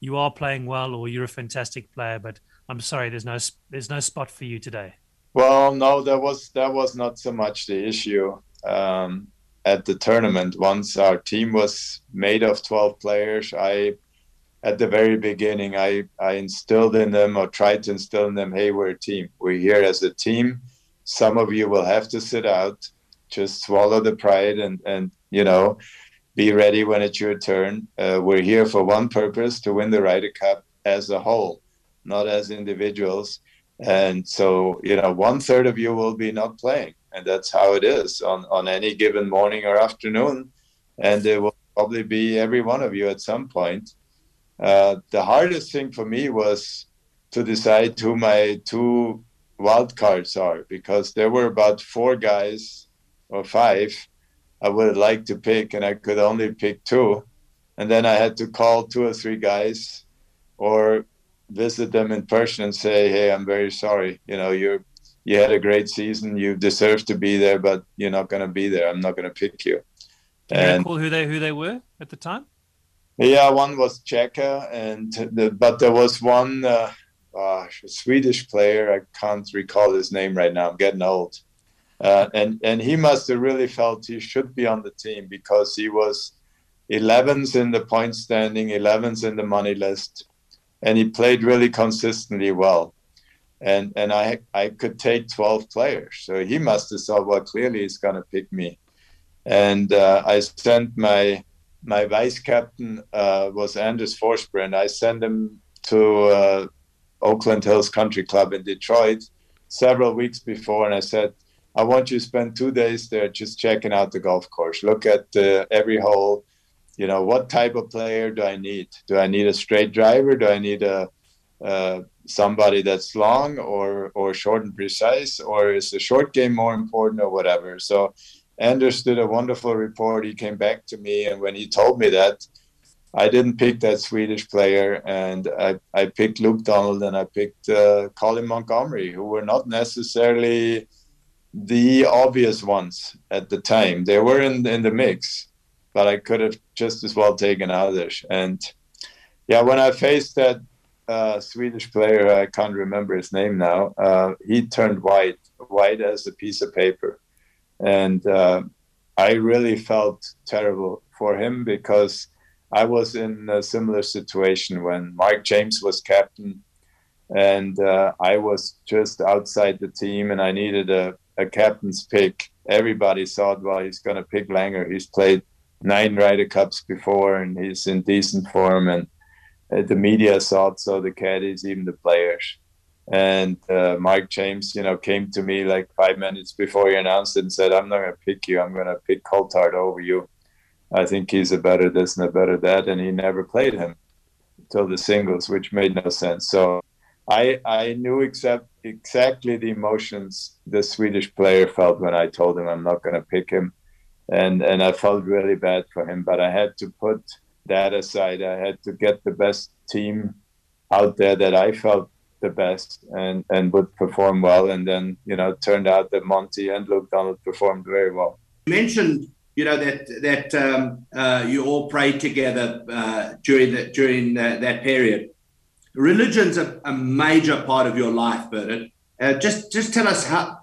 S3: you are playing well or you're a fantastic player, but I'm sorry, there's no there's no spot for you today.
S5: Well, no, that was that was not so much the issue um, at the tournament. Once our team was made of 12 players, I at the very beginning I I instilled in them or tried to instill in them, hey, we're a team. We're here as a team. Some of you will have to sit out. Just swallow the pride and and you know be ready when it's your turn. Uh, we're here for one purpose to win the Ryder Cup as a whole not as individuals. And so, you know, one third of you will be not playing. And that's how it is on, on any given morning or afternoon. And it will probably be every one of you at some point. Uh, the hardest thing for me was to decide who my two wild cards are because there were about four guys or five I would liked to pick, and I could only pick two. And then I had to call two or three guys or visit them in person and say, "Hey, I'm very sorry. You know, you're you had a great season. You deserve to be there, but you're not going to be there. I'm not going to pick you."
S3: Can and, you recall who they who they were at the time?
S5: Yeah, one was Cejka, and the, but there was one uh, gosh, a Swedish player. I can't recall his name right now. I'm getting old. Uh, and and he must have really felt he should be on the team because he was 11th in the point standing, 11th in the money list, and he played really consistently well. And and I I could take 12 players, so he must have thought, well, clearly he's going to pick me. And uh, I sent my my vice captain uh, was Anders Forsbrand. I sent him to uh, Oakland Hills Country Club in Detroit several weeks before, and I said, I want you to spend two days there just checking out the golf course. Look at uh, every hole, you know, what type of player do I need? Do I need a straight driver? Do I need a uh, somebody that's long or or short and precise, or is the short game more important or whatever? So Anders did a wonderful report. He came back to me, and when he told me that, I didn't pick that Swedish player, and I, I picked Luke Donald and I picked uh, Colin Montgomerie, who were not necessarily the obvious ones at the time. They were in in the mix, but I could have just as well taken others. And yeah, when I faced that uh, Swedish player, I can't remember his name now. Uh, he turned white, white as a piece of paper, and uh, I really felt terrible for him because I was in a similar situation when Mark James was captain, and uh, I was just outside the team, and I needed a, a captain's pick. Everybody thought, well, he's going to pick Langer. He's played nine Ryder Cups before, and he's in decent form. And uh, the media thought so, the caddies, even the players. And uh, Mike James, you know, came to me like five minutes before he announced it and said, "I'm not going to pick you. I'm going to pick Coltart over you. I think he's a better this and a better that." And he never played him till the singles, which made no sense. So I I knew except exactly the emotions the Swedish player felt when I told him I'm not going to pick him and and I felt really bad for him. But I had to put that aside. I had to get the best team out there that I felt the best and and would perform well. And then you know, it turned out that Monty and Luke Donald performed very well.
S4: You mentioned you know that that um, uh, you all prayed together uh, during the, during the, that period. Religion's a, a, major part of your life, Bernhard. Uh, just just tell us how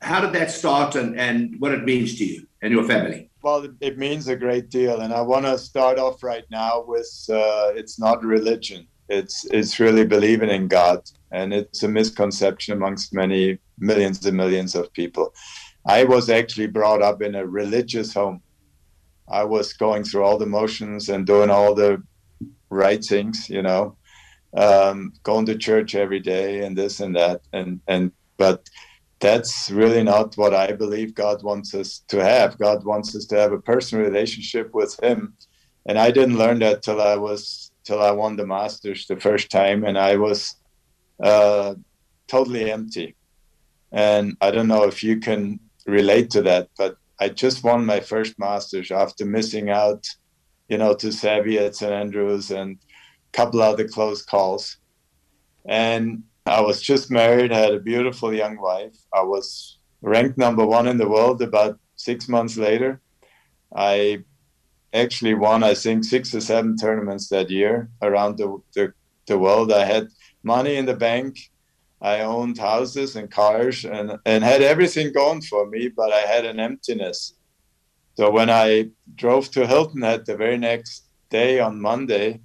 S4: how did that start and, and what it means to you and your family?
S5: Well, it means a great deal, and I want to start off right now with uh, it's not religion; it's it's really believing in God, and it's a misconception amongst many millions and millions of people. I was actually brought up in a religious home. I was going through all the motions and doing all the right things, you know, um, going to church every day and this and that, and and but that's really not what I believe God wants us to have. God wants us to have a personal relationship with Him, and I didn't learn that till I was till I won the Masters the first time, and I was uh, totally empty. And I don't know if you can relate to that, but I just won my first Masters after missing out, you know, to Seve at St Andrews and a couple other close calls. And I was just married, I had a beautiful young wife. I was ranked number one in the world about six months later. I actually won, I think, six or seven tournaments that year around the, the, the world. I had money in the bank. I owned houses and cars and, and had everything going for me, but I had an emptiness. So when I drove to Hilton Head the very next day on Monday,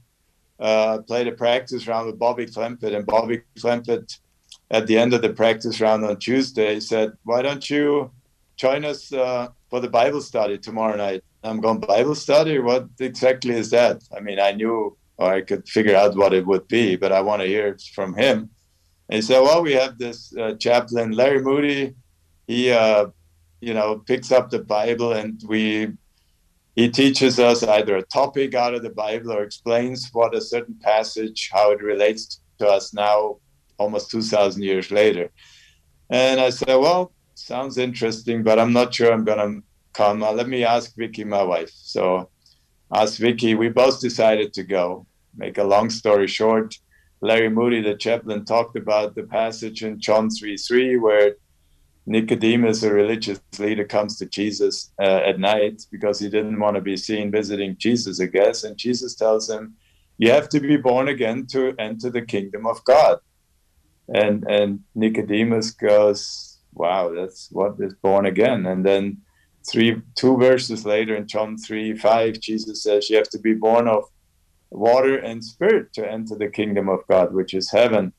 S5: uh, played a practice round with Bobby Clampett, and Bobby Clampett, at the end of the practice round on Tuesday, said, "Why don't you join us uh, for the Bible study tomorrow night?" I'm going Bible study. What exactly is that? I mean, I knew or I could figure out what it would be, but I want to hear from him. And he said, "Well, we have this uh, chaplain, Larry Moody. He, uh, you know, picks up the Bible, and we he teaches us either a topic out of the Bible or explains what a certain passage, how it relates to us now, almost 2,000 years later. And I said, Well, sounds interesting, but I'm not sure I'm going to come. Uh, let me ask Vikki, my wife. So asked Vikki, we both decided to go. Make a long story short, Larry Moody, the chaplain, talked about the passage in John 3 3, where Nicodemus, a religious leader, comes to Jesus uh, at night because he didn't want to be seen visiting Jesus, I guess. And Jesus tells him, You have to be born again to enter the kingdom of God. And, and Nicodemus goes, Wow, that's what is born again. And then three two verses later in John 3 5, Jesus says, You have to be born of water and spirit to enter the kingdom of God, which is heaven.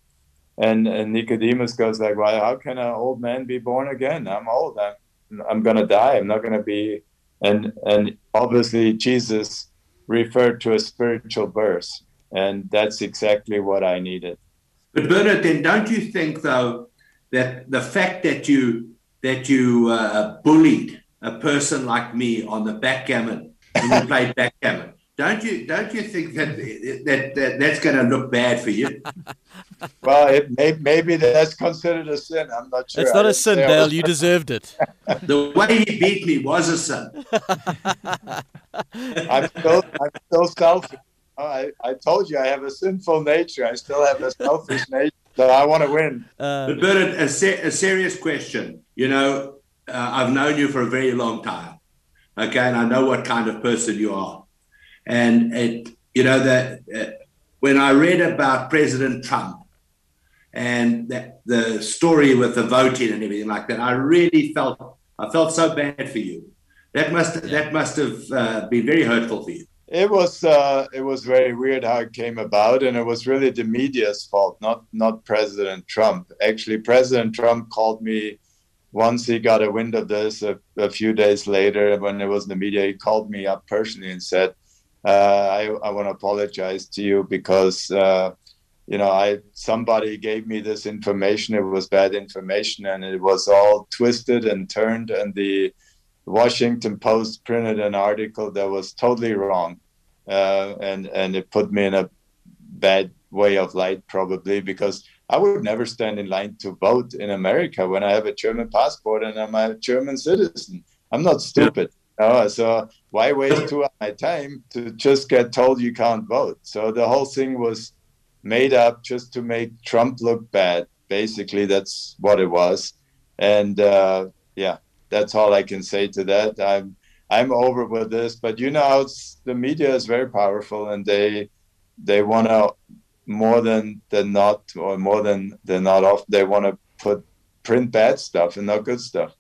S5: And, and Nicodemus goes like, well, how can an old man be born again? I'm old. I'm, I'm going to die. I'm not going to be. And, and obviously Jesus referred to a spiritual birth. And that's exactly what I needed.
S4: But Bernhard, then don't you think though that the fact that you that you uh, bullied a person like me on the backgammon when you played backgammon, don't you don't you think that, that, that that's going to look bad for you?
S5: well, it may, maybe that's considered a sin. I'm not sure.
S2: It's not a sin, Dale. You deserved it.
S4: the way he beat me was a sin.
S5: I'm still I'm still selfish. I, I told you I have a sinful nature. I still have a selfish nature. So I want to win.
S4: Uh, but Bernhard, a, se- a serious question. You know, uh, I've known you for a very long time. Okay, and I know what kind of person you are. And it, you know, that uh, when I read about President Trump and that, the story with the voting and everything like that, I really felt I felt so bad for you. That must yeah. that must have uh, been very hurtful for you.
S5: It was uh, it was very weird how it came about, and it was really the media's fault, not not President Trump. Actually, President Trump called me once he got a wind of this a, a few days later when it was in the media. He called me up personally and said, I, I want to apologize to you because uh, you know I somebody gave me this information. It was bad information, and it was all twisted and turned. And the Washington Post printed an article that was totally wrong, uh, and and it put me in a bad way of light probably because I would never stand in line to vote in America when I have a German passport and I'm a German citizen. I'm not stupid. Oh, so why waste two of my time to just get told you can't vote? So the whole thing was made up just to make Trump look bad. Basically, that's what it was. And uh, yeah, that's all I can say to that. I'm I'm over with this, but you know, the media is very powerful, and they they want to more than than not, or more than than not off. They want to put print bad stuff and not good stuff.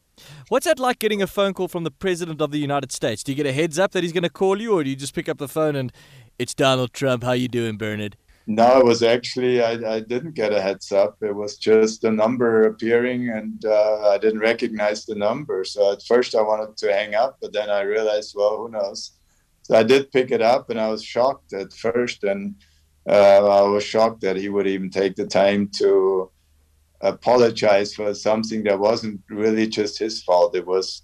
S2: What's that like getting a phone call from the President of the United States? Do you get a heads up that he's going to call you, or do you just pick up the phone and it's Donald Trump? How you doing, Bernhard?
S5: No, it was actually I, I didn't get a heads up. It was just a number appearing, and uh, I didn't recognize the number. So at first I wanted to hang up, but then I realized, well, who knows? So I did pick it up, and I was shocked at first, and uh, I was shocked that he would even take the time to apologize for something that wasn't really just his fault. It was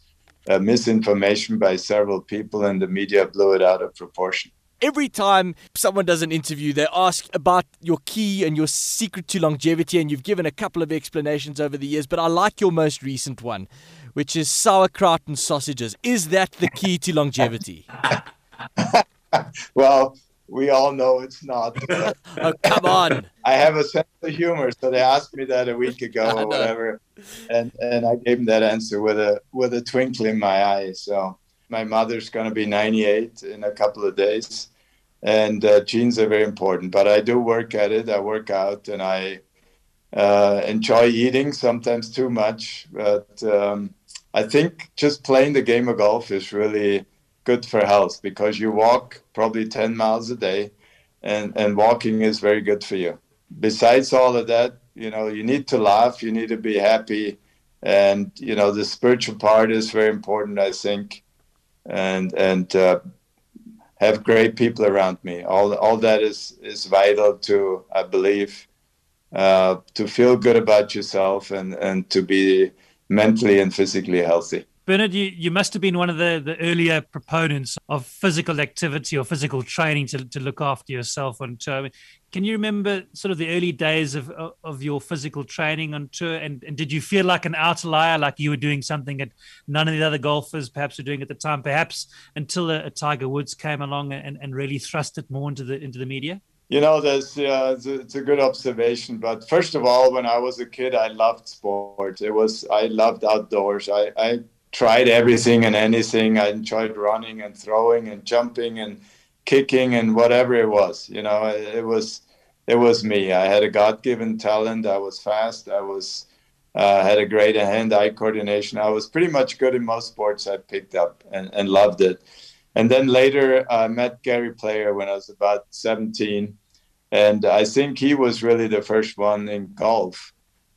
S5: uh, misinformation by several people, and the media blew it out of proportion.
S2: Every time someone does an interview, they ask about your key and your secret to longevity, and you've given a couple of explanations over the years, but I like your most recent one, which is sauerkraut and sausages. Is that the key to longevity?
S5: well, we all know it's not.
S2: oh, come on.
S5: I have a sense of humor, so they asked me that a week ago or whatever, and and I gave them that answer with a with a twinkle in my eye. So my mother's going to be 98 in a couple of days, and uh, genes are very important. But I do work at it. I work out, and I uh, enjoy eating sometimes too much. But um, I think just playing the game of golf is really good for health because you walk probably 10 miles a day and, and walking is very good for you. Besides all of that, you know, you need to laugh, you need to be happy. And, you know, the spiritual part is very important, I think. And, and, uh, have great people around me. All, all that is, is vital to, I believe, uh, to feel good about yourself and, and to be mentally and physically healthy.
S3: Bernhard, you, you must have been one of the, the earlier proponents of physical activity or physical training to, to look after yourself on tour. Can you remember sort of the early days of, of your physical training on tour? And, and did you feel like an outlier, like you were doing something that none of the other golfers perhaps were doing at the time, perhaps until a, a Tiger Woods came along and, and really thrust it more into the into the media?
S5: You know, that's uh, it's, a, it's a good observation. But first of all, when I was a kid, I loved sports. It was I loved outdoors. I, I tried everything and anything. I enjoyed running and throwing and jumping and kicking and whatever it was. You know, it, was it was me. I had a God-given talent. I was fast. I was uh, had a great hand-eye coordination. I was pretty much good in most sports I picked up and, and loved it. And then later, I met Gary Player when I was about 17, and I think he was really the first one in golf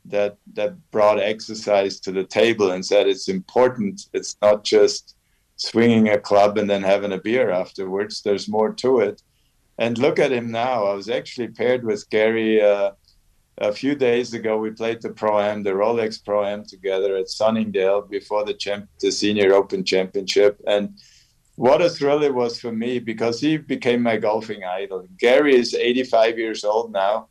S5: that that brought exercise to the table and said it's important. It's not just swinging a club and then having a beer afterwards. There's more to it. And look at him now. I was actually paired with Gary uh, a few days ago. We played the Pro Am, the Rolex Pro Am, together at Sunningdale before the champ, the Senior Open Championship, and what a thrill it was for me because he became my golfing idol. Gary is 85 years old now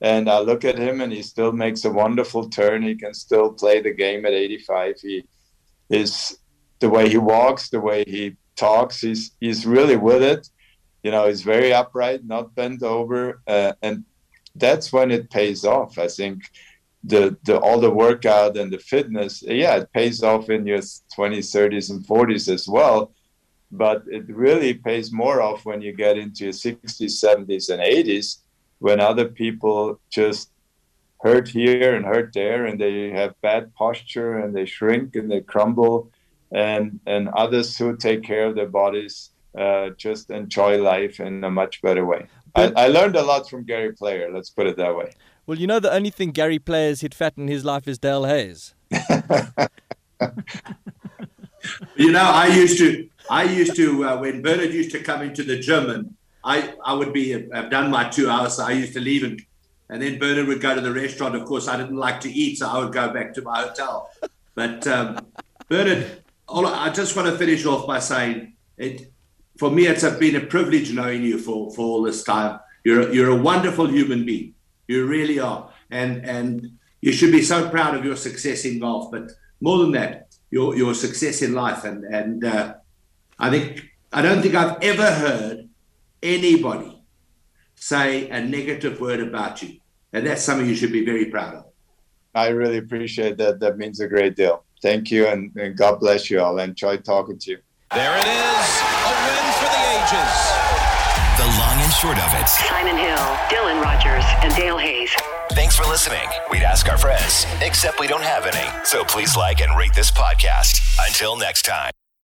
S5: and I look at him, and he still makes a wonderful turn. He can still play the game at 85. He is the way he walks, the way he talks. He's he's really with it. You know, he's very upright, not bent over, uh, and that's when it pays off. I think the the all the workout and the fitness, yeah, it pays off in your 20s, 30s, and 40s as well. But it really pays more off when you get into your 60s, 70s, and 80s when other people just hurt here and hurt there and they have bad posture and they shrink and they crumble and and others who take care of their bodies uh, just enjoy life in a much better way. I, I, learned a lot from Gary Player. Let's put it that way.
S2: Well, you know, the only thing Gary Player's hit fat in his life is Dale Hayes.
S4: you know, I used to, I used to, uh, when Bernhard used to come into the gym and I, I would be, I've done my two hours. So I used to leave and, and then Bernhard would go to the restaurant. Of course, I didn't like to eat, so I would go back to my hotel. But um, Bernhard, I just want to finish off by saying it. For me, it's been a privilege knowing you for, for all this time. You're you're a wonderful human being. You really are, and and you should be so proud of your success in golf. But more than that, your your success in life. And and uh, I think I don't think I've ever heard anybody say a negative word about you. And that's something you should be very proud of.
S5: I really appreciate that. That means a great deal. Thank you, and, and God bless you all. I enjoyed talking to you.
S1: There it is, a win for the ages. The long and short of it.
S6: Simon Hill, Dylan Rogers, and Dale Hayes.
S1: Thanks for listening. We'd ask our friends, except we don't have any. So please like and rate this podcast. Until next time.